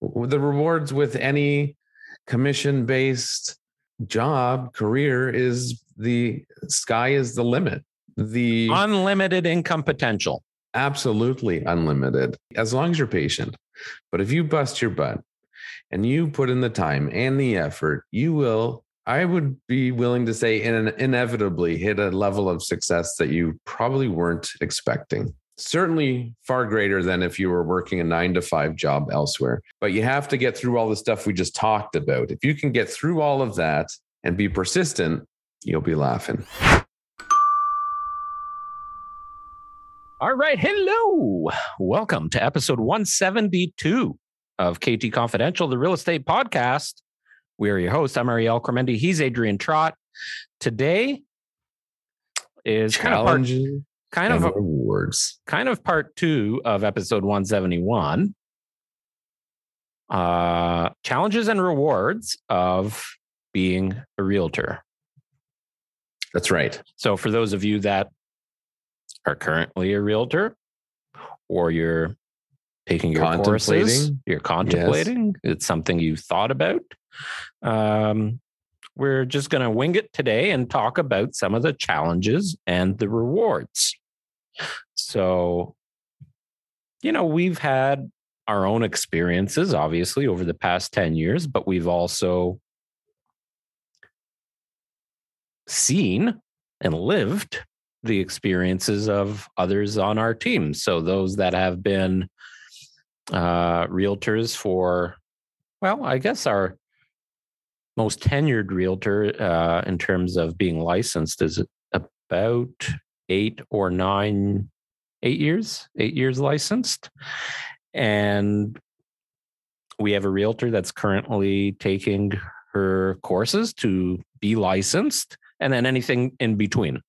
the rewards with any commission based job career is the sky is the limit. The unlimited income potential. Absolutely unlimited as long as you're patient. But if you bust your butt and you put in the time and the effort, you will, I would be willing to say, in inevitably hit a level of success that you probably weren't expecting. Certainly far greater than if you were working a nine to five job elsewhere. But you have to get through all the stuff we just talked about. If you can get through all of that and be persistent, you'll be laughing. All right. Hello. Welcome to episode 172 of KT Confidential, the real estate podcast. We are your hosts. I'm Ariel Cormendi. He's Adrian Trott. Today is kind of part, kind of rewards, kind of part two of episode 171. Uh, challenges and rewards of being a realtor. That's right. So, for those of you that are currently a realtor or you're taking your courses, you're contemplating, yes. it's something you've thought about. Um, we're just going to wing it today and talk about some of the challenges and the rewards. So, you know, we've had our own experiences, obviously, over the past 10 years, but we've also seen and lived the experiences of others on our team. So those that have been uh, realtors for, well, I guess our most tenured realtor uh, in terms of being licensed is about eight or nine, eight years, eight years licensed. And we have a realtor that's currently taking her courses to be licensed and then anything in between.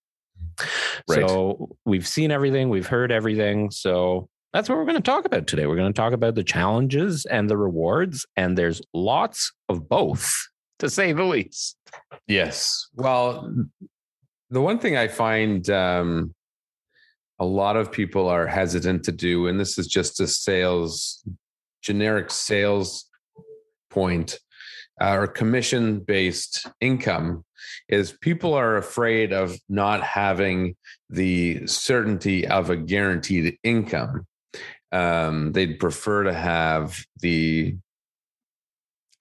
Right. So we've seen everything, we've heard everything. So that's what we're going to talk about today. We're going to talk about the challenges and the rewards, and there's lots of both, to say the least. Yes. Well, the one thing I find um, a lot of people are hesitant to do, and this is just a sales, generic sales point, uh, or commission based income is people are afraid of not having the certainty of a guaranteed income. Um, they'd prefer to have the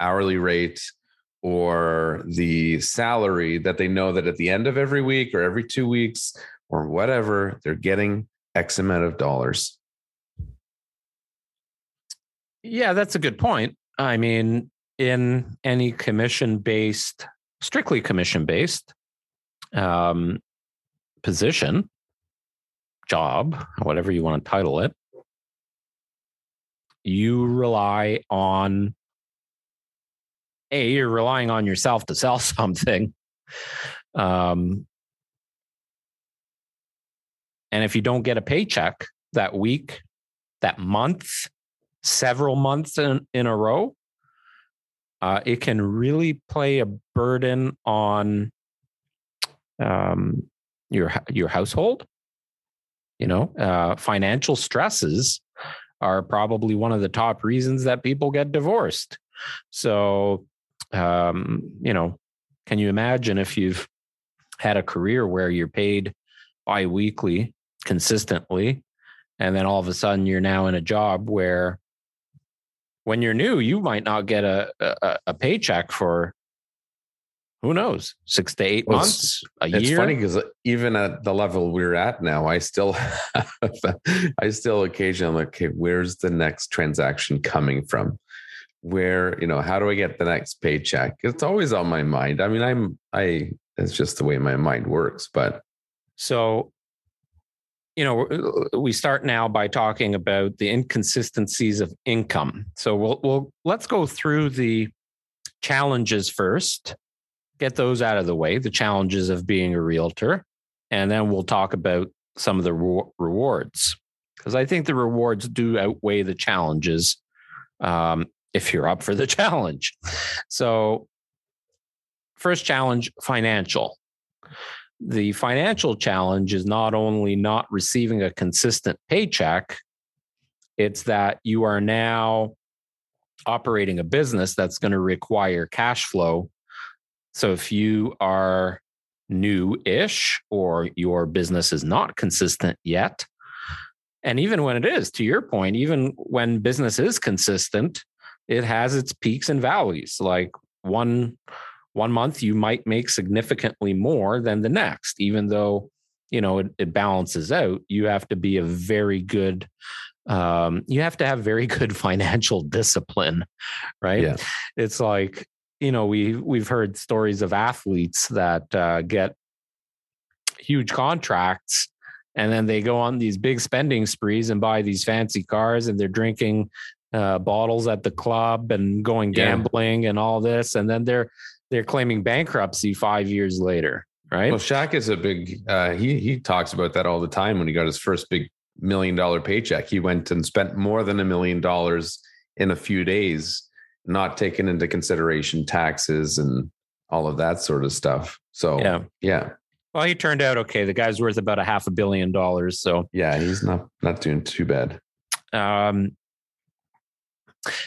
hourly rate or the salary that they know that at the end of every week or every two weeks or whatever, they're getting X amount of dollars. Yeah, that's a good point. I mean, in any commission based strictly commission based um, position, job, whatever you want to title it, you rely on a you're relying on yourself to sell something um, and if you don't get a paycheck that week that month several months in, in a row uh, it can really play a burden on um, your your household. You know, uh, financial stresses are probably one of the top reasons that people get divorced. So, um, you know, can you imagine if you've had a career where you're paid biweekly consistently, and then all of a sudden you're now in a job where when you're new, you might not get a, a, a paycheck for who knows, six to eight well, months, a it's year. It's funny because even at the level we're at now, I still, have, I still occasionally like, okay, where's the next transaction coming from? Where you know, how do I get the next paycheck? It's always on my mind. I mean, I'm, I, it's just the way my mind works. But so you know we start now by talking about the inconsistencies of income so we'll, we'll let's go through the challenges first get those out of the way the challenges of being a realtor and then we'll talk about some of the re- rewards because i think the rewards do outweigh the challenges um, if you're up for the challenge so first challenge financial the financial challenge is not only not receiving a consistent paycheck, it's that you are now operating a business that's going to require cash flow. So if you are new ish or your business is not consistent yet, and even when it is, to your point, even when business is consistent, it has its peaks and valleys. Like one one month you might make significantly more than the next, even though you know it, it balances out. You have to be a very good um, you have to have very good financial discipline, right? Yeah. It's like you know we we've heard stories of athletes that uh, get huge contracts and then they go on these big spending sprees and buy these fancy cars and they're drinking uh, bottles at the club and going gambling yeah. and all this and then they're they're claiming bankruptcy five years later right well Shaq is a big uh, he he talks about that all the time when he got his first big million dollar paycheck he went and spent more than a million dollars in a few days not taking into consideration taxes and all of that sort of stuff so yeah yeah well, he turned out okay. The guy's worth about a half a billion dollars. So yeah, he's not not doing too bad. Um,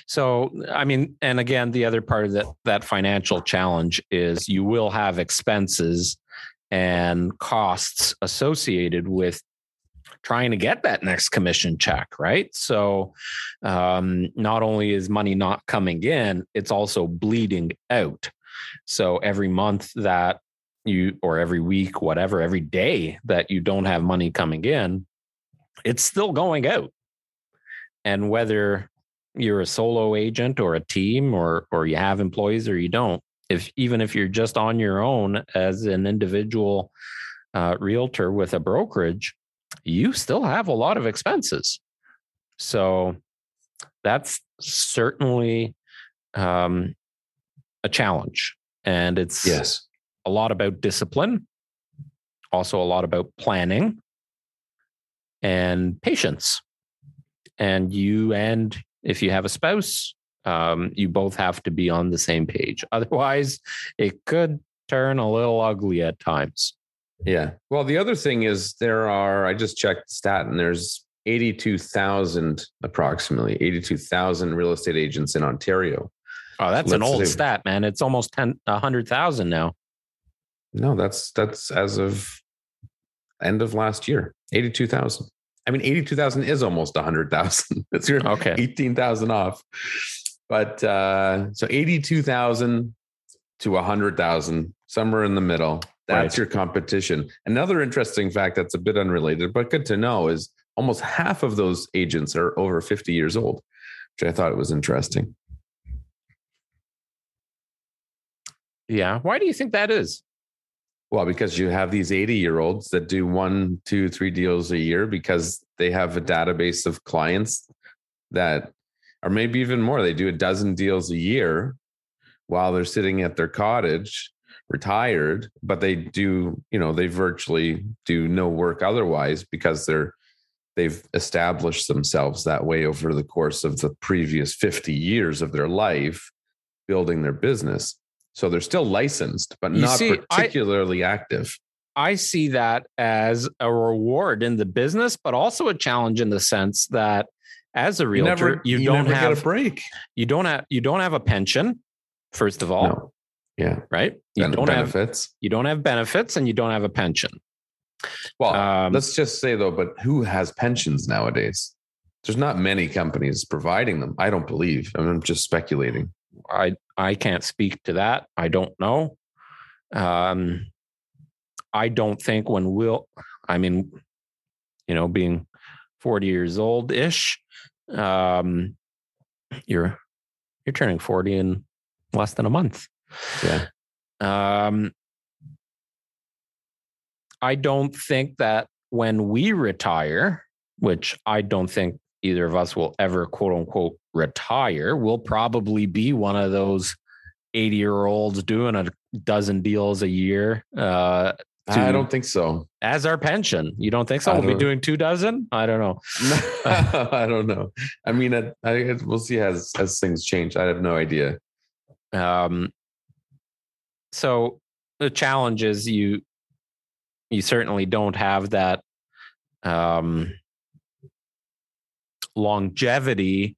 so I mean, and again, the other part of that that financial challenge is you will have expenses and costs associated with trying to get that next commission check, right? So um, not only is money not coming in, it's also bleeding out. So every month that you or every week, whatever, every day that you don't have money coming in, it's still going out. And whether you're a solo agent or a team or or you have employees or you don't, if even if you're just on your own as an individual uh, realtor with a brokerage, you still have a lot of expenses. So that's certainly um, a challenge, and it's yes a lot about discipline, also a lot about planning and patience. And you and if you have a spouse, um, you both have to be on the same page. Otherwise, it could turn a little ugly at times. Yeah. Well, the other thing is there are, I just checked stat and there's 82,000, approximately 82,000 real estate agents in Ontario. Oh, that's so an old say, stat, man. It's almost 10, 100,000 now. No, that's that's as of end of last year, eighty-two thousand. I mean, eighty-two thousand is almost a hundred thousand. That's your okay, eighteen thousand off. But uh, so eighty-two thousand to a hundred thousand, somewhere in the middle. That's right. your competition. Another interesting fact that's a bit unrelated, but good to know is almost half of those agents are over 50 years old, which I thought was interesting. Yeah. Why do you think that is? Well, because you have these 80 year olds that do one, two, three deals a year because they have a database of clients that, or maybe even more, they do a dozen deals a year while they're sitting at their cottage retired, but they do, you know, they virtually do no work otherwise because they're, they've established themselves that way over the course of the previous 50 years of their life building their business so they're still licensed, but you not see, particularly I, active. I see that as a reward in the business, but also a challenge in the sense that as a realtor, you, never, you, you don't have a break. You don't have you don't have a pension, first of all. No. Yeah. Right. You ben- don't have benefits. have you don't have benefits and you don't have a pension. Well, um, let's just say though, but who has pensions nowadays? There's not many companies providing them. I don't believe. I I'm just speculating. I I can't speak to that. I don't know. Um, I don't think when Will, I mean, you know, being 40 years old ish, um, you're you're turning 40 in less than a month. Yeah. Um, I don't think that when we retire, which I don't think either of us will ever quote unquote retire. We'll probably be one of those 80 year olds doing a dozen deals a year. Uh, to, I don't think so. As our pension, you don't think so? We'll be doing two dozen. I don't know. I don't know. I mean, I, I, we'll see as as things change. I have no idea. Um. So the challenge is you you certainly don't have that um longevity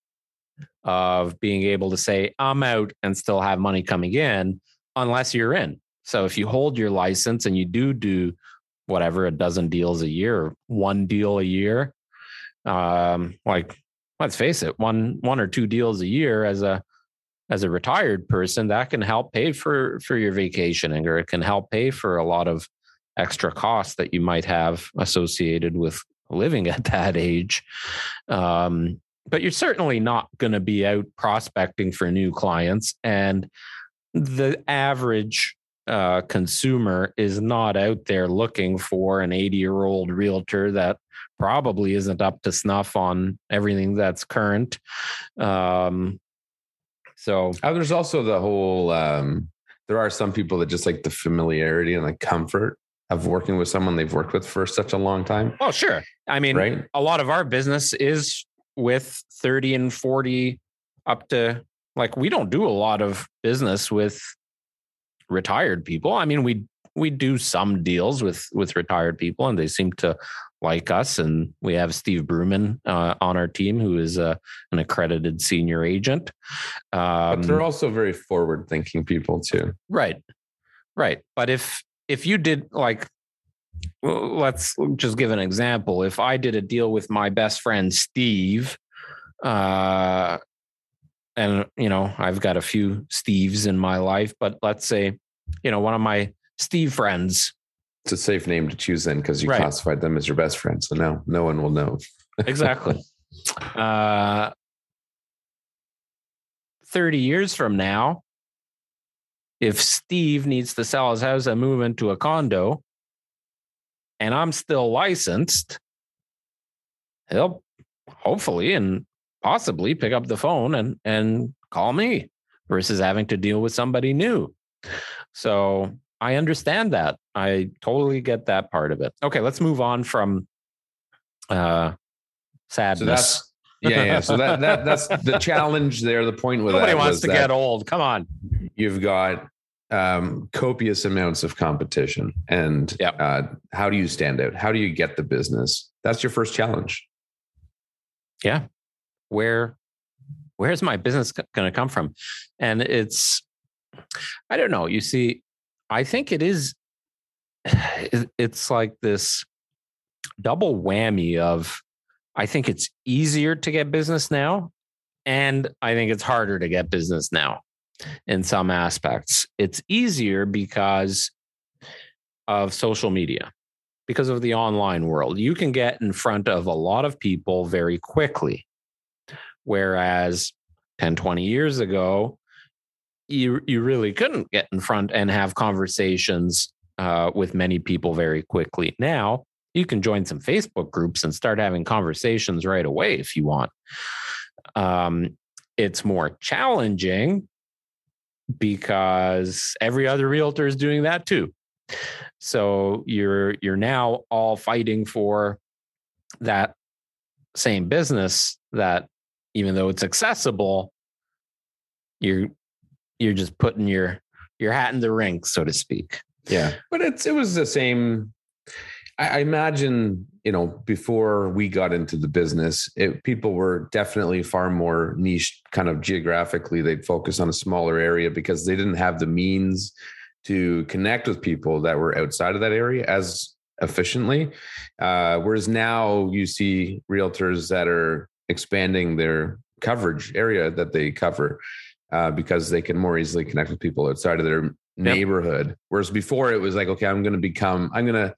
of being able to say, I'm out and still have money coming in unless you're in. So if you hold your license and you do do whatever, a dozen deals a year, one deal a year, um, like let's face it, one one or two deals a year as a as a retired person, that can help pay for for your vacationing or it can help pay for a lot of extra costs that you might have associated with living at that age. Um, but you're certainly not going to be out prospecting for new clients. And the average uh, consumer is not out there looking for an 80 year old realtor that probably isn't up to snuff on everything that's current. Um, so oh, there's also the whole, um, there are some people that just like the familiarity and the comfort of working with someone they've worked with for such a long time. Oh, sure. I mean, right? a lot of our business is with 30 and 40 up to like we don't do a lot of business with retired people. I mean, we we do some deals with with retired people and they seem to like us and we have Steve Bruman uh, on our team who is uh, an accredited senior agent. Um, but they're also very forward thinking people too. Right. Right. But if if you did like let's just give an example. If I did a deal with my best friend Steve, uh, and you know I've got a few Steves in my life, but let's say, you know, one of my Steve friends. It's a safe name to choose then because you right. classified them as your best friend. So now no one will know. exactly. Uh, 30 years from now, if Steve needs to sell his house and move into a condo and I'm still licensed, he'll hopefully and possibly pick up the phone and, and call me versus having to deal with somebody new. So I understand that. I totally get that part of it. Okay, let's move on from uh sadness. So yeah, yeah. So that, that that's the challenge there. The point with nobody wants to get old. Come on. You've got um, copious amounts of competition. And yep. uh, how do you stand out? How do you get the business? That's your first challenge. Yeah. Where where's my business going to come from? And it's I don't know. You see, I think it is it's like this double whammy of I think it's easier to get business now and I think it's harder to get business now in some aspects. It's easier because of social media, because of the online world. You can get in front of a lot of people very quickly. Whereas 10, 20 years ago, you, you really couldn't get in front and have conversations uh, with many people very quickly. Now, you can join some Facebook groups and start having conversations right away if you want. Um, it's more challenging because every other realtor is doing that too. So you're you're now all fighting for that same business that even though it's accessible, you're you're just putting your your hat in the ring, so to speak. Yeah. But it's it was the same I, imagine, you know, before we got into the business, it, people were definitely far more niche, kind of geographically. They'd focus on a smaller area because they didn't have the means to connect with people that were outside of that area as efficiently. Uh, whereas now you see realtors that are expanding their coverage area that they cover uh, because they can more easily connect with people outside of their neighborhood. Yep. Whereas before it was like, okay, I'm going to become, I'm going to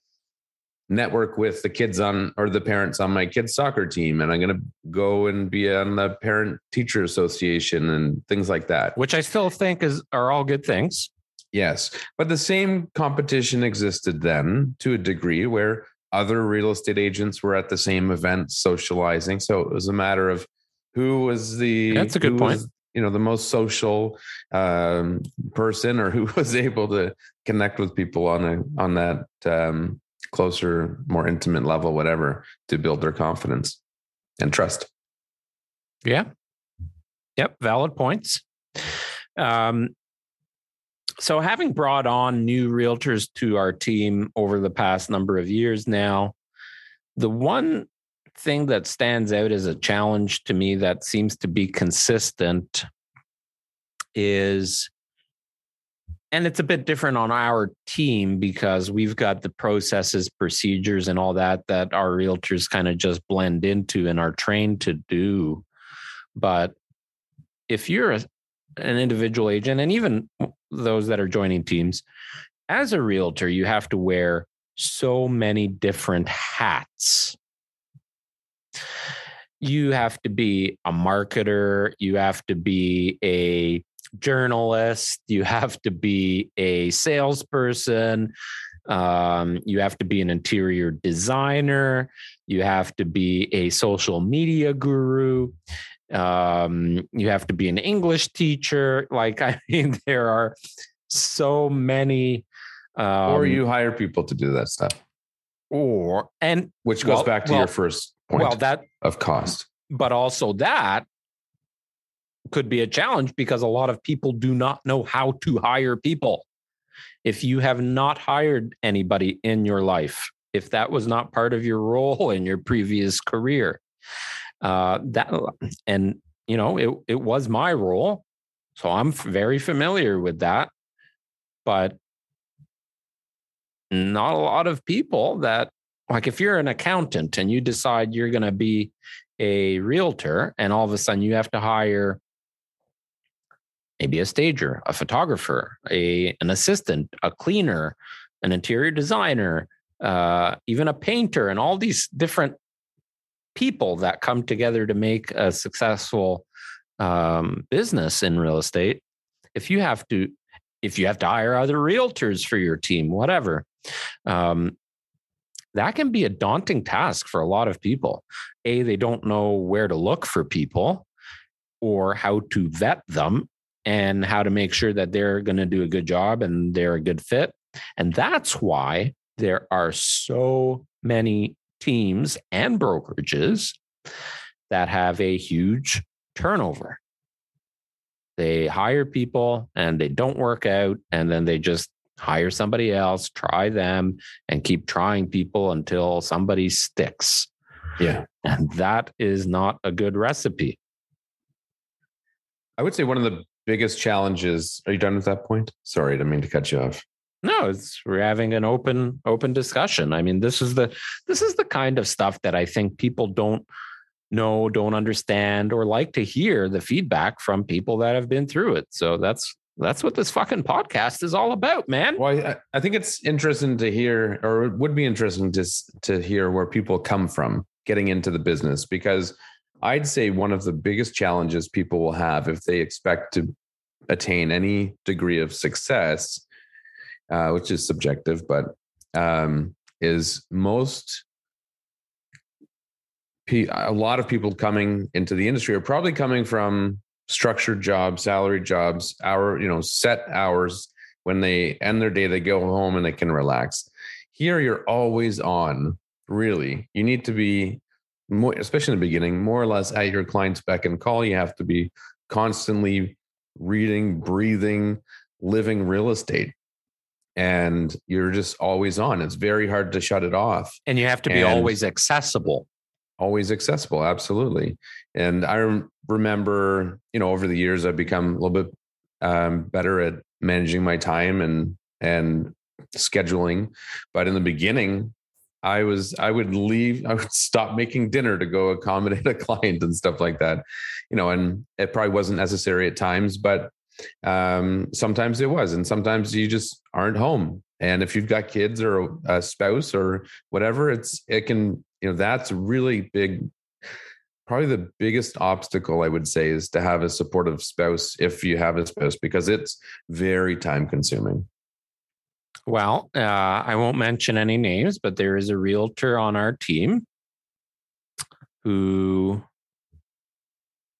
network with the kids on or the parents on my kids soccer team and i'm going to go and be on the parent teacher association and things like that. Which i still think is are all good things. Yes but the same competition existed then to a degree where other real estate agents were at the same event socializing. So it was a matter of who was the that's a good point. was, you know the most social um, person or who was able to connect with people on a on that um, closer, more intimate level, whatever, to build their confidence and trust. Yeah. Yep. Valid points. Um, so, having brought on new realtors to our team over the past number of years now, the one thing that stands out as a challenge to me that seems to be consistent is and it's a bit different on our team because we've got the processes procedures and all that that our realtors kind of just blend into and are trained to do. But if you're a, an individual agent and even those that are joining teams as a realtor you have to wear so many different hats. You have to be a marketer. You have to be a journalist, you have to be a salesperson, um, you have to be an interior designer, you have to be a social media guru, um, you have to be an English teacher. Like, I mean, there are so many. Um, or you hire people to do that stuff. Or, and which goes well, back to well, your first point well, that, of cost. But also that could be a challenge because a lot of people do not know how to hire people. If you have not hired anybody in your life, if that was not part of your role in your previous career, uh, that and you know it it was my role, so I'm very familiar with that. But not a lot of people that like if you're an accountant and you decide you're going to be a realtor and all of a sudden you have to hire maybe a stager, a photographer, a an assistant, a cleaner, an interior designer, uh, even a painter, and all these different people that come together to make a successful um, business in real estate. If you have to, if you have to hire other realtors for your team, whatever, um, that can be a daunting task for a lot of people. A, they don't know where to look for people or how to vet them and how to make sure that they're going to do a good job and they're a good fit. And that's why there are so many teams and brokerages that have a huge turnover. They hire people and they don't work out, and then they just hire somebody else, try them, and keep trying people until somebody sticks. Yeah. And that is not a good recipe. I would say one of the biggest challenges are you done with that point? Sorry i didn't mean to cut you off. No it's we're having an open open discussion. I mean this is the this is the kind of stuff that i think people don't know don't understand or like to hear the feedback from people that have been through it. So that's that's what this fucking podcast is all about man. Well i, I think it's interesting to hear or it would be interesting to to hear where people come from getting into the business because I'd say one of the biggest challenges people will have if they expect to attain any degree of success, uh, which is subjective, but um, is most a lot of people coming into the industry are probably coming from structured jobs, salaried jobs, hour, you know, set hours. When they end their day, they go home and they can relax. Here, you're always on. Really, you need to be more, especially in the beginning, more or less at your client's beck and call. You have to be constantly reading, breathing, living real estate. And you're just always on. It's very hard to shut it off. And you have to be and always accessible. Always accessible. Absolutely. And I remember, you know, over the years, I've become a little bit um, better at managing my time and, and scheduling. But in the beginning, I was I would leave I would stop making dinner to go accommodate a client and stuff like that you know and it probably wasn't necessary at times but um, sometimes it was and sometimes you just aren't home. And if you've got kids or a spouse or whatever it's it can you know that's really big probably the biggest obstacle i would say is to have a supportive spouse if you have a spouse because it's very time consuming well, uh, I won't mention any names, but there is a realtor on our team who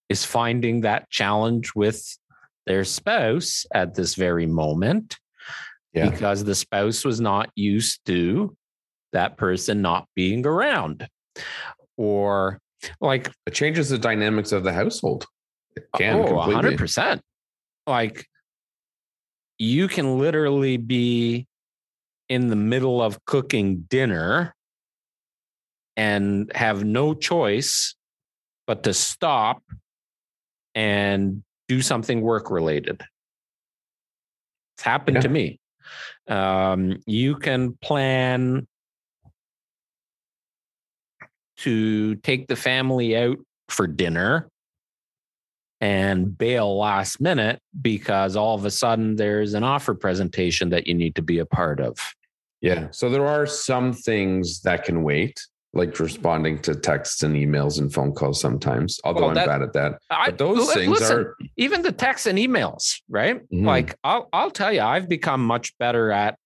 is finding that challenge with their spouse at this very moment yeah. because the spouse was not used to that person not being around or like it changes the dynamics of the household it can oh, completely. 100% like you can literally be in the middle of cooking dinner and have no choice but to stop and do something work related. It's happened Yeah. to me. Um, you can plan to take the family out for dinner and bail last minute because all of a sudden there's an offer presentation that you need to be a part of. Yeah. So there are some things that can wait, like responding to texts and emails and phone calls sometimes, although Well, I'm bad at that. I, But those things listen, are even the texts and emails, right? Mhm. Like I'll I'll tell you, I've become much better at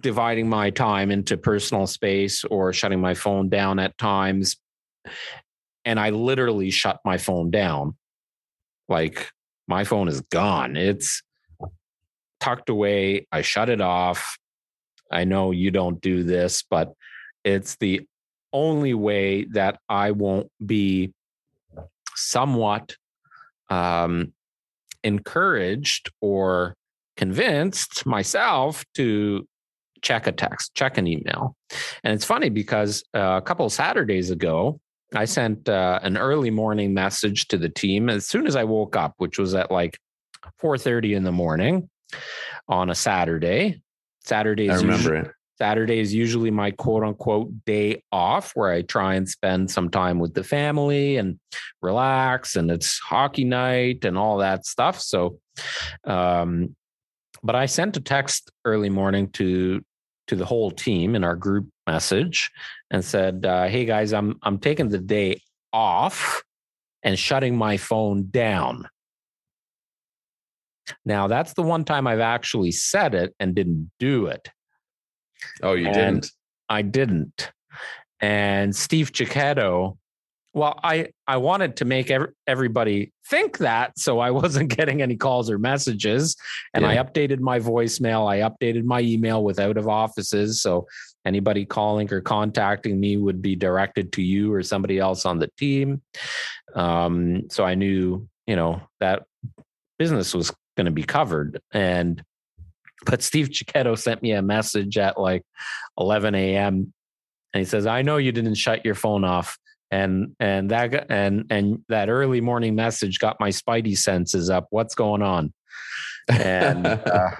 dividing my time into personal space or shutting my phone down at times. And I literally shut my phone down. Like my phone is gone. It's tucked away. I shut it off. I know you don't do this, but it's the only way that I won't be somewhat um, encouraged or convinced myself to check a text, check an email. And it's funny because uh, a couple Saturdays ago, I sent uh, an early morning message to the team as soon as I woke up, which was at like 4:30 in the morning on a Saturday. Saturday I is remember usually, it. Saturday is usually my quote unquote day off where I try and spend some time with the family and relax and it's hockey night and all that stuff. So um but I sent a text early morning to to the whole team in our group message and said, uh, "Hey guys, I'm I'm taking the day off and shutting my phone down." Now that's the one time I've actually said it and didn't do it. Oh, you And- didn't. I didn't. And Steve Chiquetto, well, I I wanted to make ev- everybody think that, so I wasn't getting any calls or messages. And I updated my voicemail. I updated my email with out of offices, so anybody calling or contacting me would be directed to you or somebody else on the team. Um, so I knew, you know, that business was going to be covered. And but Steve Chiquetto sent me a message at like 11 a.m. and he says, "I know you didn't shut your phone off." And and that and and that early morning message got my spidey senses up. What's going on? And uh,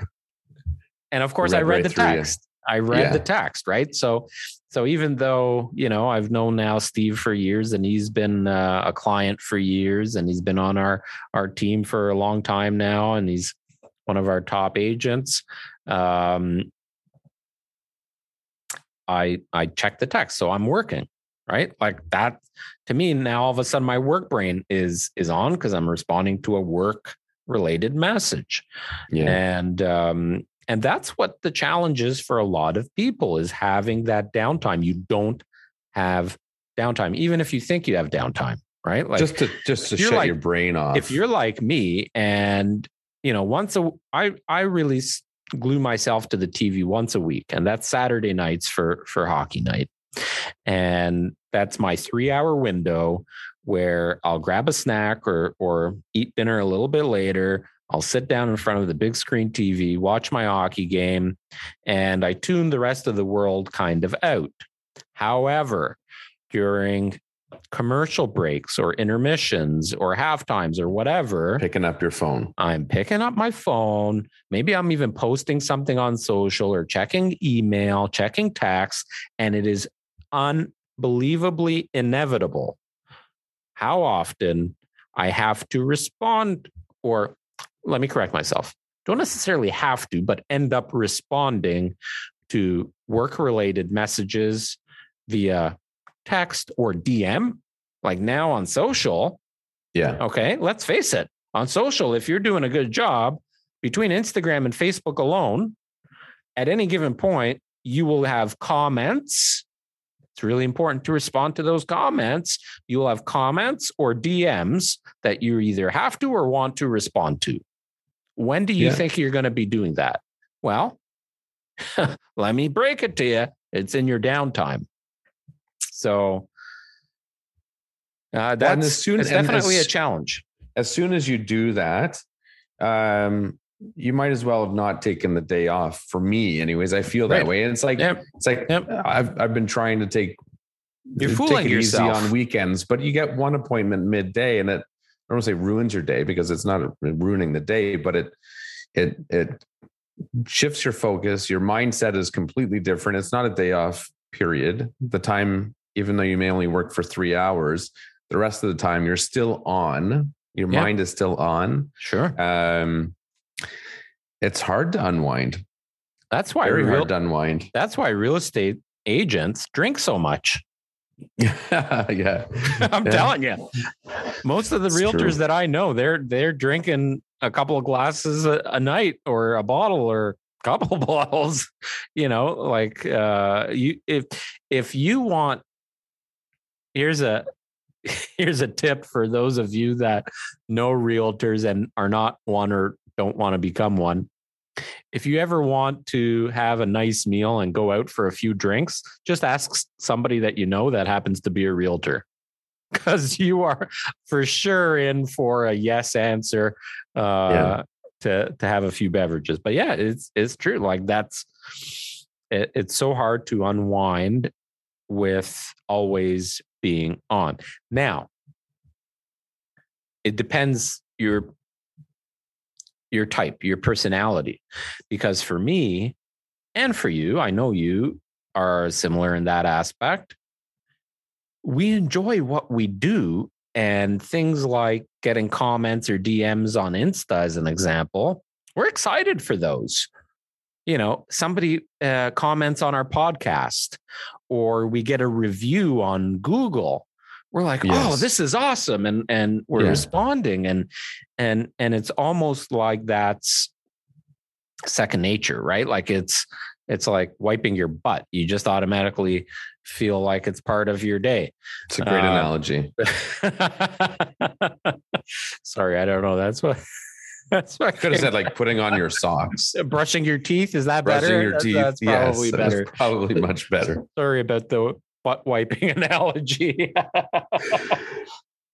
and of course, I Read read right the through you. text. I read Yeah. the text, right? So so even though you know I've known now Steve for years, and he's been uh, a client for years, and he's been on our our team for a long time now, and he's one of our top agents. Um, I I check the text, so I'm working, right? Like that to me now. All of a sudden, my work brain is is on because I'm responding to a work related message yeah. and um and that's what the challenge is for a lot of people is having that downtime you don't have downtime even if you think you have downtime right like just to just to shut like- your brain off. if you're like me and you know once a i i really glue myself to the tv once a week and that's saturday nights for for hockey night and that's my 3 hour window where i'll grab a snack or or eat dinner a little bit later I'll sit down in front of the big screen TV, watch my hockey game, and I tune the rest of the world kind of out. However, during commercial breaks or intermissions or half times or whatever, picking up your phone. I'm picking up my phone. Maybe I'm even posting something on social or checking email, checking text, and it is unbelievably inevitable how often I have to respond, or let me correct myself. Don't necessarily have to, but end up responding to work related messages via text or DM. Like now on social, Yeah. Okay, let's face it. On social, if you're doing a good job between Instagram and Facebook alone, at any given point, you will have comments. It's really important to respond to those comments. You will have comments or DMs that you either have to or want to respond to. When do you Yeah. think you're going to be doing that? Well, let me break it to you. It's in your downtime. So uh, Well, that's as soon- definitely a challenge. As soon as you do that, um, you might as well have not taken the day off. For me, anyways, I feel that Right. way. And it's like Yep. it's like Yep. I've I've been trying to take You're fooling it yourself. easy on weekends, but you get one appointment midday, and it I don't want to say ruins your day because it's not ruining the day, but it it it shifts your focus. Your mindset is completely different. It's not a day off period. The time, even though you may only work for three hours, the rest of the time you're still on. Your Yeah. mind is still on. Sure. Um, it's hard to unwind. That's why Very real, hard to unwind. that's why real estate agents drink so much. yeah. I'm Yeah. telling you. Most of the It's realtors true. that I know, they're they're drinking a couple of glasses a, a night or a bottle or a couple of bottles. You know, like uh you if if you want here's a here's a tip for those of you that know realtors and are not one or don't want to become one. If you ever want to have a nice meal and go out for a few drinks, just ask somebody that you know that happens to be a realtor. Because you are for sure in for a yes answer uh, Yeah. to to have a few beverages. But yeah, it's it's true. Like that's it, it's so hard to unwind with always being on. Now, it depends your your type, your personality. Because for me and for you, I know you are similar in that aspect. We enjoy what we do and things like getting comments or DMs on Insta as an example. We're excited for those. You know, somebody uh, comments on our podcast or we get a review on Google. We're like, oh, this is awesome. And and we're Yeah. responding. And and and it's almost like that's second nature, right? Like it's it's like wiping your butt. You just automatically feel like it's part of your day. It's a great Uh, analogy. Sorry, I don't know. That's what that's what I Could have said like putting on your socks, brushing your teeth. Is that brushing better? Brushing your That's- teeth. That's probably yes, better. That's probably much better. Sorry about the butt wiping analogy.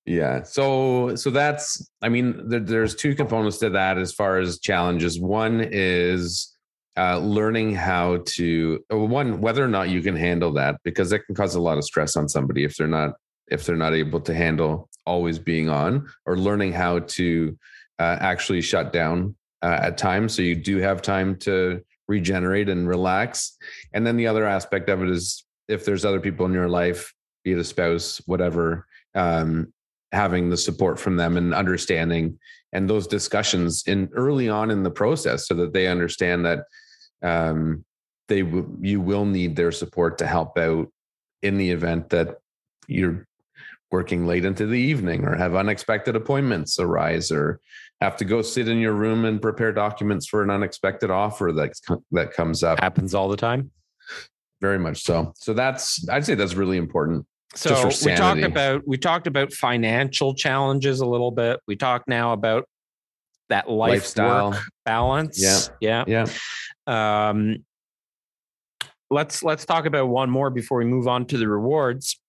Yeah. So so that's I mean there, there's two components to that as far as challenges. One is uh, learning how to one whether or not you can handle that because that can cause a lot of stress on somebody if they're not if they're not able to handle always being on or learning how to uh, actually shut down uh, at times so you do have time to regenerate and relax. And then the other aspect of it is if there's other people in your life, be it a spouse, whatever, um, having the support from them and understanding and those discussions in early on in the process so that they understand that um, they w- you will need their support to help out in the event that you're working late into the evening or have unexpected appointments arise or have to go sit in your room and prepare documents for an unexpected offer that that comes up Happens all the time. Very much so so that's i'd say that's really important So we talked about we talked about financial challenges a little bit. We talked now about that life Lifestyle. work balance. Yeah. Yeah. yeah Um, let's let's talk about one more before we move on to the rewards.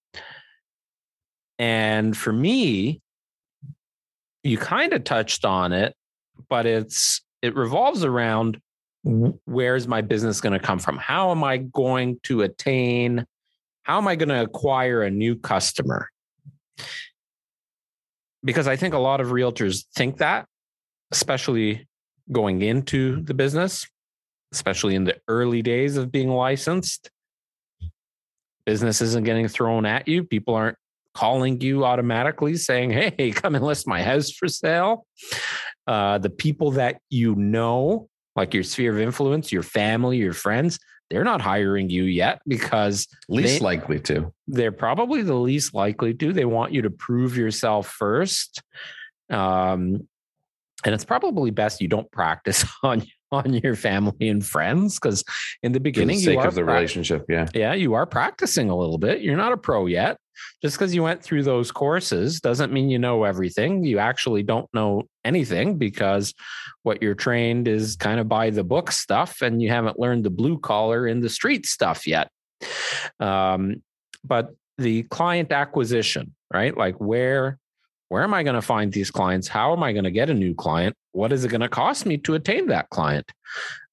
And for me, you kind of touched on it, but it's it revolves around wh- where's my business going to come from? How am I going to attain? How am I going to acquire a new customer? Because I think a lot of realtors think that, especially going into the business, especially in the early days of being licensed. Business isn't getting thrown at you. People aren't calling you automatically saying, Hey, come and list my house for sale. Uh, the people that you know, like your sphere of influence, your family, your friends, they're not hiring you yet because least they- likely to they're probably the least likely to. They want you to prove yourself first. Um, and it's probably best you don't practice on on your family and friends because in the for the beginning you sake are of the relationship yeah yeah you are practicing a little bit you're not a pro yet just because you went through those courses doesn't mean you know everything. You actually don't know anything because what you're trained is kind of by the book stuff and you haven't learned the blue collar in the street stuff yet. Um, but the client acquisition right? Like where where am i going to find these clients? How am i going to get a new client? What is it going to cost me to attain that client?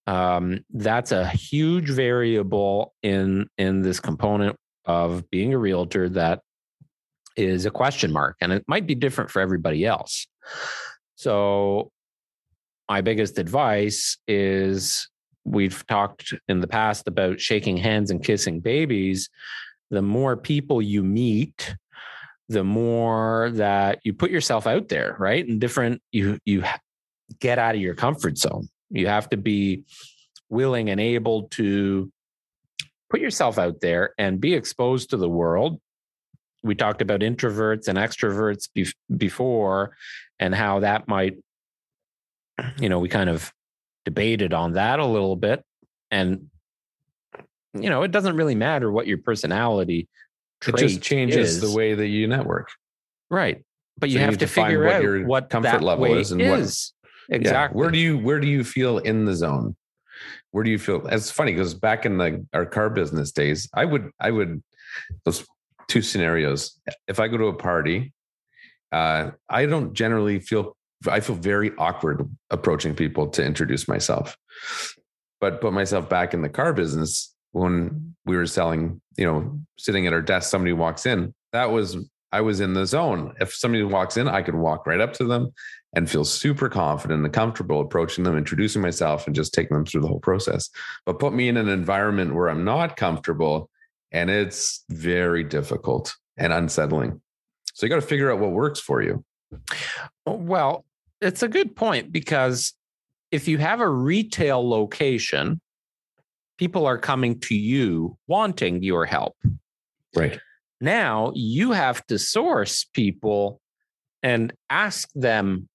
Um, that's a huge variable in in this component of being a realtor that is a question mark and it might be different for everybody else. So my biggest advice is we've talked in the past about shaking hands and kissing babies. The more people you meet, the more that you put yourself out there, right? And different, you you get out of your comfort zone. You have to be willing and able to put yourself out there and be exposed to the world. We talked about introverts and extroverts before and how that might, you know, we kind of debated on that a little bit. And, you know, it doesn't really matter what your personality it just changes is. the way that you network. Right. But you so have you to figure what out your what comfort level is and is. what exactly yeah, where do you where do you feel in the zone? Where do you feel? It's funny because back in the our car business days, I would I would those two scenarios. If I go to a party, uh, I don't generally feel I feel very awkward approaching people to introduce myself. But put myself back in the car business when we were selling, you know, sitting at our desk, somebody walks in. That was I was in the zone. If somebody walks in, I could walk right up to them and feel super confident and comfortable approaching them, introducing myself, and just taking them through the whole process. But put me in an environment where I'm not comfortable and it's very difficult and unsettling. So you got to figure out what works for you. Well, it's a good point because if you have a retail location, people are coming to you wanting your help. Right. Now you have to source people and ask them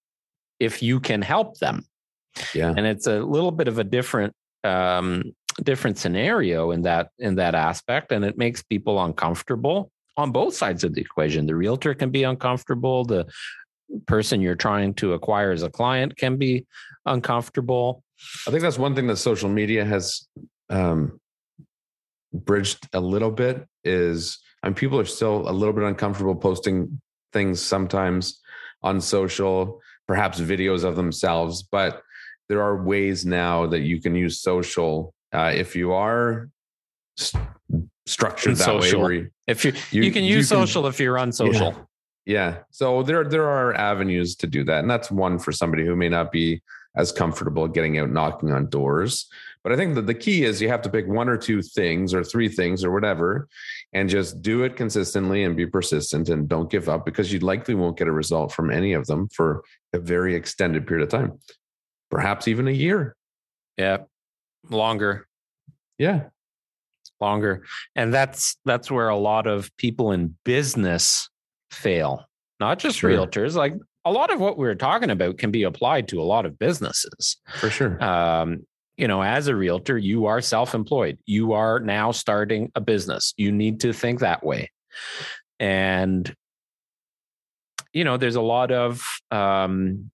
if you can help them. Yeah. And it's a little bit of a different um, different scenario in that in that aspect and it makes people uncomfortable on both sides of the equation. The realtor can be uncomfortable, the person you're trying to acquire as a client can be uncomfortable. I think that's one thing that social media has um, bridged a little bit is I mean, people are still a little bit uncomfortable posting things sometimes on social perhaps videos of themselves, but there are ways now that you can use social uh, if you are st- structured that social. way. You, if you, you, you can use you social can, if you're unsocial. Yeah. yeah. So there there are avenues to do that, and that's one for somebody who may not be as comfortable getting out knocking on doors. But I think that the key is you have to pick one or two things or three things or whatever and just do it consistently and be persistent and don't give up because you likely won't get a result from any of them for a very extended period of time, perhaps even a year. Yeah. Longer. Yeah. Longer. And that's that's where a lot of people in business fail. Not just sure. realtors, like a lot of what we're talking about can be applied to a lot of businesses. For sure. Um, you know, as a realtor, you are self employed. You are now starting a business. You need to think that way. And, you know, there's a lot of um,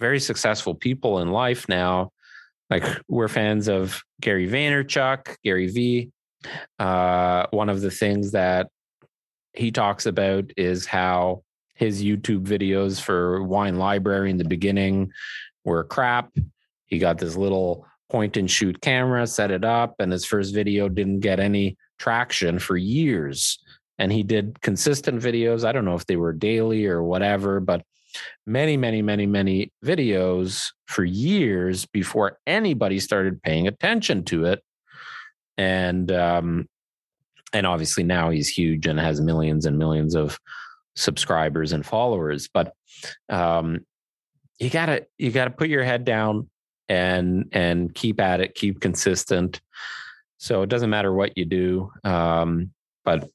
very successful people in life now. Like we're fans of Gary Vaynerchuk, Gary V. Uh, one of the things that he talks about is how his YouTube videos for Wine Library in the beginning were crap he got this little point and shoot camera, set it up, and his first video didn't get any traction for years. And he did consistent videos. I don't know if they were daily or whatever, but many, many, many, many videos for years before anybody started paying attention to it. And um, and obviously now he's huge and has millions and millions of subscribers and followers. But um, you gotta you gotta put your head down and and keep at it, keep consistent. So it doesn't matter what you do, um, but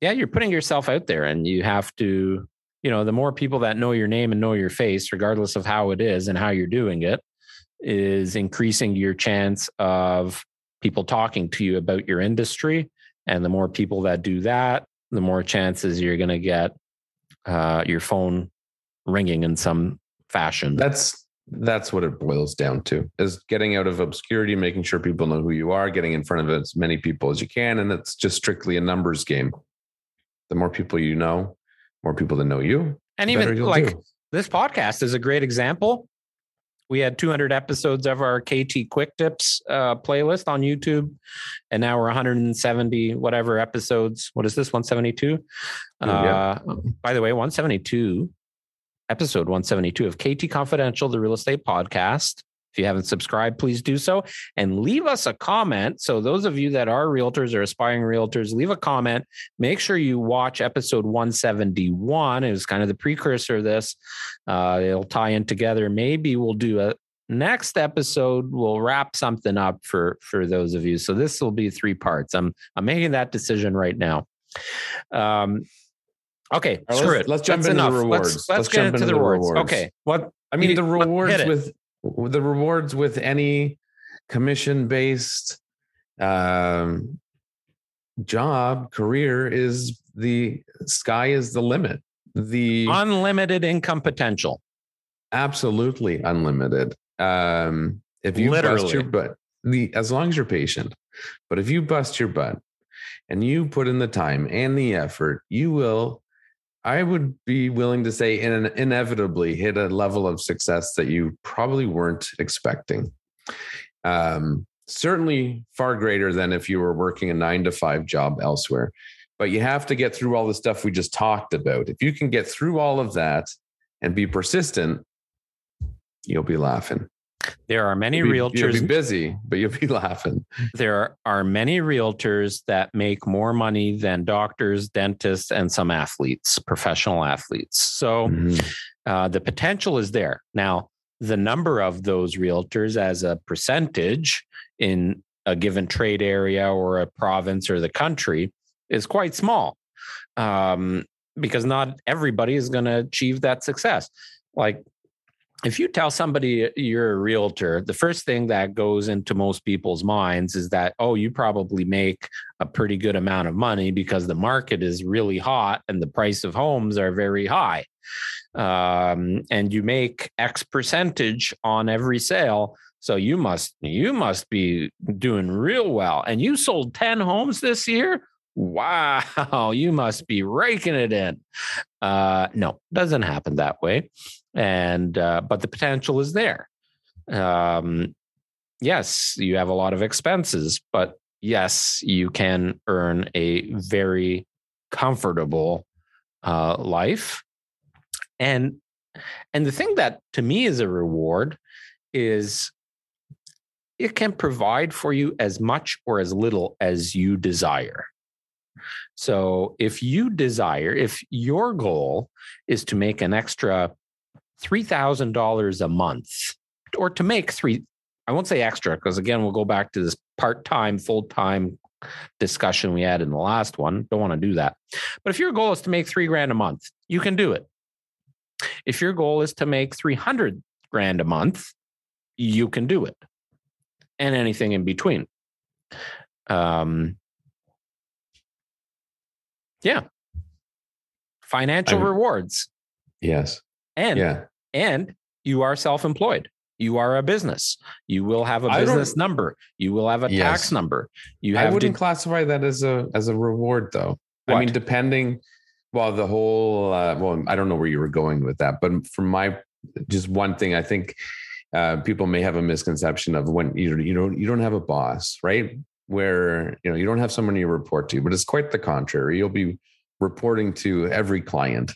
yeah, you're putting yourself out there, and you have to. You know, the more people that know your name and know your face, regardless of how it is and how you're doing it, is increasing your chance of people talking to you about your industry. And the more people that do that, the more chances you're going to get uh, your phone ringing in some fashion. That's that's what it boils down to is getting out of obscurity making sure people know who you are getting in front of as many people as you can and it's just strictly a numbers game the more people you know more people that know you and even like do. this podcast is a great example we had 200 episodes of our KT Quick Tips uh, playlist on YouTube, and now we're 170 whatever episodes. What is this? 172. Yeah. Uh, by the way, 172 episode 172 of KT Confidential, the real estate podcast. If you haven't subscribed, please do so and leave us a comment. So, those of you that are realtors or aspiring realtors, leave a comment. Make sure you watch episode 171. It was kind of the precursor of this. Uh, it'll tie in together. Maybe we'll do a next episode. We'll wrap something up for for those of you. So this will be three parts. I'm I'm making that decision right now. Um, okay, right, screw let's, it. Let's jump That's into enough. the rewards. Let's, let's, let's get into, into, the rewards. rewards. Okay, what I mean, the rewards with the rewards with any commission based um, job career is the sky is the limit. The unlimited income potential. Absolutely unlimited. Um, if you Literally. bust your butt, the as long as you're patient, but if you bust your butt and you put in the time and the effort, you will I would be willing to say in inevitably hit a level of success that you probably weren't expecting. Um, certainly far greater than if you were working a nine to five job elsewhere. But you have to get through all the stuff we just talked about. If you can get through all of that and be persistent, you'll be laughing. There are many you'll be, realtors. You'll be busy, but you'll be laughing. There are many realtors that make more money than doctors, dentists, and some athletes, professional athletes. So mm-hmm. uh, the potential is there. Now, the number of those realtors as a percentage in a given trade area or a province or the country is quite small um, because not everybody is going to achieve that success. Like if you tell somebody you're a realtor, the first thing that goes into most people's minds is that, oh, you probably make a pretty good amount of money because the market is really hot and the price of homes are very high. Um, and you make X percentage on every sale. So you must you must be doing real well. And you sold 10 homes this year? Wow, you must be raking it in. Uh, no, doesn't happen that way and uh, but the potential is there. Um, yes, you have a lot of expenses, but yes, you can earn a very comfortable uh, life. And and the thing that to me is a reward is it can provide for you as much or as little as you desire. So if you desire, if your goal is to make an extra $3,000 a month or to make three, I won't say extra, because again, we'll go back to this part time, full time discussion we had in the last one. Don't want to do that. But if your goal is to make three grand a month, you can do it. If your goal is to make 300 grand a month, you can do it. And anything in between. Um, yeah. Financial I rewards. Yes. And yeah. And you are self-employed. You are a business. You will have a business number. You will have a yes. tax number. You I wouldn't to, classify that as a as a reward though. What? I mean, depending well, the whole uh, well, I don't know where you were going with that, but from my just one thing, I think uh, people may have a misconception of when you you don't you don't have a boss, right? Where you know you don't have someone you report to, but it's quite the contrary. You'll be reporting to every client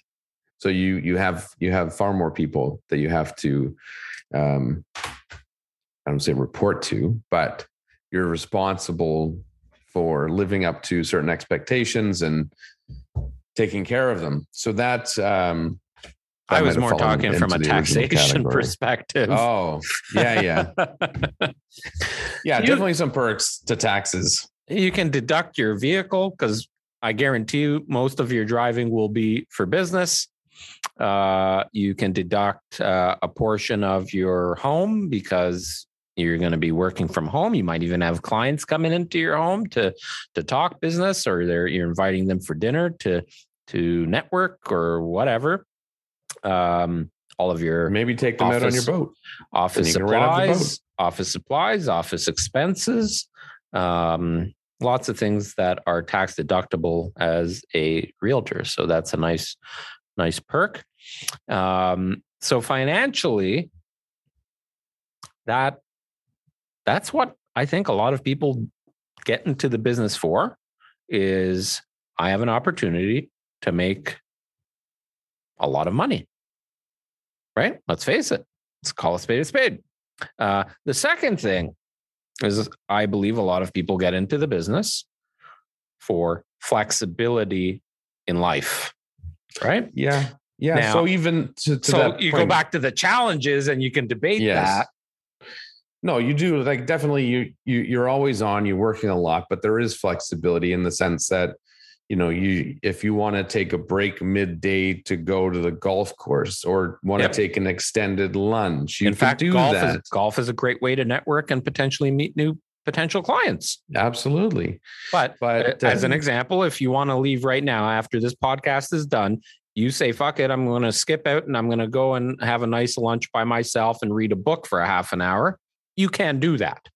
so you you have you have far more people that you have to um i don't say report to but you're responsible for living up to certain expectations and taking care of them so that um I was more talking from a taxation perspective. Oh, yeah, yeah. yeah, you, definitely some perks to taxes. You can deduct your vehicle because I guarantee you most of your driving will be for business. Uh, you can deduct uh, a portion of your home because you're going to be working from home. You might even have clients coming into your home to to talk business, or they're you're inviting them for dinner to to network or whatever. Um, all of your maybe take them office, out on your boat. Office supplies, office supplies, office expenses. Um, lots of things that are tax deductible as a realtor. So that's a nice nice perk. Um, so financially, that that's what I think a lot of people get into the business for is I have an opportunity to make a lot of money. Right? Let's face it. Let's call a spade a spade. Uh, the second thing is I believe a lot of people get into the business for flexibility in life. Right? Yeah. Yeah. Now- so even to, to so you go back to the challenges and you can debate Yes. that. No, you do like definitely you you you're always on, you're working a lot, but there is flexibility in the sense that you know, you if you want to take a break midday to go to the golf course or want Yep. to take an extended lunch, you In can fact, do golf that. is golf is a great way to network and potentially meet new potential clients. Absolutely. But, But as an uh, example, if you want to leave right now after this podcast is done, you say, fuck it, I'm going to skip out and I'm going to go and have a nice lunch by myself and read a book for a half an hour. You can do that.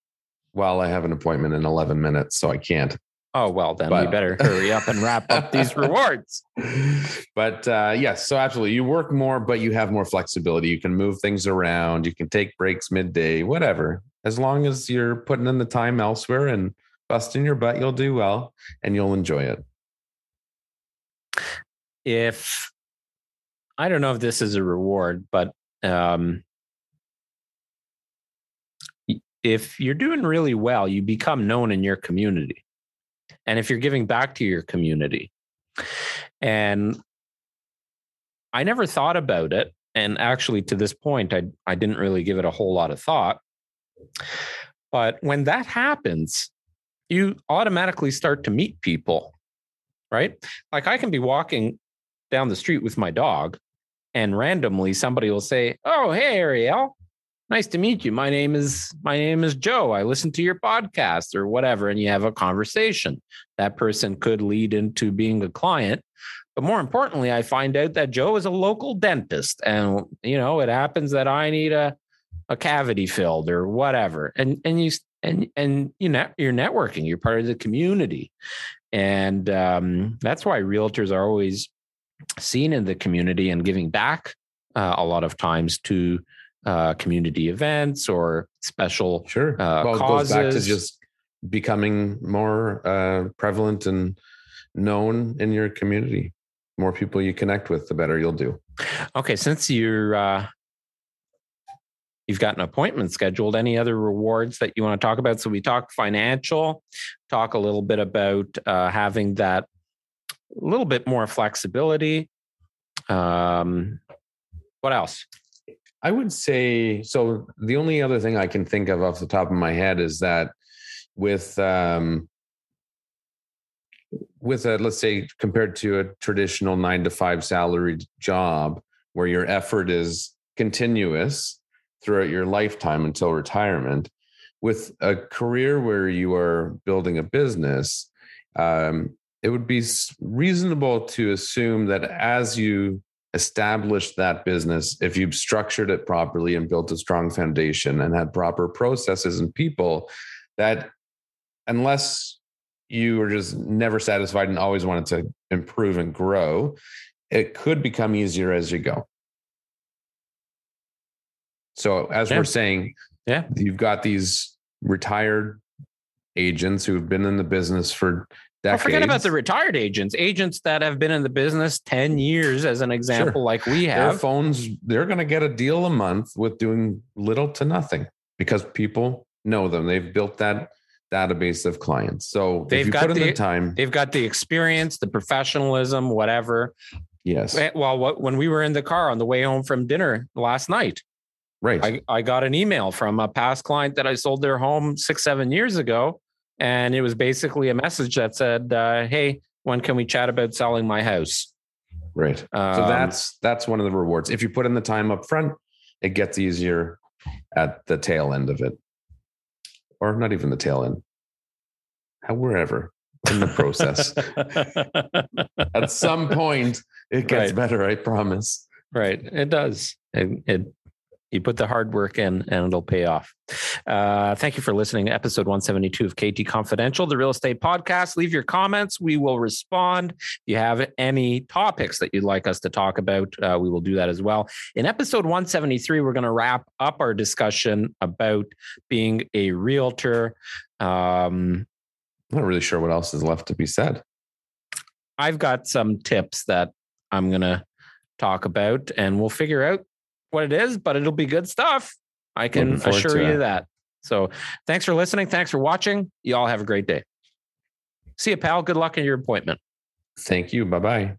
well, I have an appointment in 11 minutes, so I can't. Oh, well, then we better hurry up and wrap up these rewards. but uh, yes, so absolutely, you work more, but you have more flexibility. You can move things around. You can take breaks midday, whatever. As long as you're putting in the time elsewhere and busting your butt, you'll do well and you'll enjoy it. if I don't know if this is a reward, but um, if you're doing really well, you become known in your community. And if you're giving back to your community, and I never thought about it. And actually, to this point, I, I didn't really give it a whole lot of thought. But when that happens, you automatically start to meet people, right? Like I can be walking down the street with my dog, and randomly somebody will say, "Oh, hey Ariel, nice to meet you. My name is my name is Joe. I listen to your podcast or whatever," and you have a conversation. That person could lead into being a client. But more importantly, I find out that Joe is a local dentist, and you know it happens that I need a a cavity filled or whatever, and and you and and you know you're networking. You're part of the community, and um, that's why realtors are always seen in the community and giving back uh, a lot of times to uh, community events or special. Sure. Uh, well, it goes back to causes. just becoming more uh, prevalent and known in your community. More people you connect with, the better you'll do. Okay, since you're uh, you've got an appointment scheduled, any other rewards that you want to talk about? So we talked financial, talk a little bit about uh, having that a little bit more flexibility. Um, what else? I would say so. The only other thing I can think of off the top of my head is that with um, with a let's say compared to a traditional nine to five salaried job where your effort is continuous throughout your lifetime until retirement, with a career where you are building a business, um, it would be reasonable to assume that as you establish that business, if you've structured it properly and built a strong foundation and had proper processes and people, that unless you were just never satisfied and always wanted to improve and grow, it could become easier as you go. So, as Yeah. we're saying, Yeah. you've got these retired agents who have been in the business for Well, decades. forget about the retired agents, agents that have been in the business 10 years, as an example, like we their have. phones they're going to get a deal a month with doing little to nothing because people know them they've built that database of clients so They've got the, the- time They've got the experience, the professionalism, whatever. yes Well, what, when we were in the car on the way home from dinner last night, right I, I got an email from a past client that I sold their home six, seven years ago. And it was basically a message that said, uh, Hey, when can we chat about selling my house? right so Um, that's that's one of the rewards if you put in the time up front it gets easier at the tail end of it or not even the tail end how wherever in the process at some point it gets Right. better i promise right. It does. It, it, You put the hard work in and it'll pay off. Uh, thank you for listening to episode 172 of KT Confidential, the real estate podcast. Leave your comments. We will respond. If you have any topics that you'd like us to talk about, uh, we will do that as well. In episode 173, we're going to wrap up our discussion about being a realtor. Um, I'm not really sure what else is left to be said. I've got some tips that I'm going to talk about, and we'll figure out what it is, but it'll be good stuff. I can assure you that. So thanks for listening. Thanks for watching. You all have a great day. See you, pal. Good luck in your appointment. Thank you. Bye bye.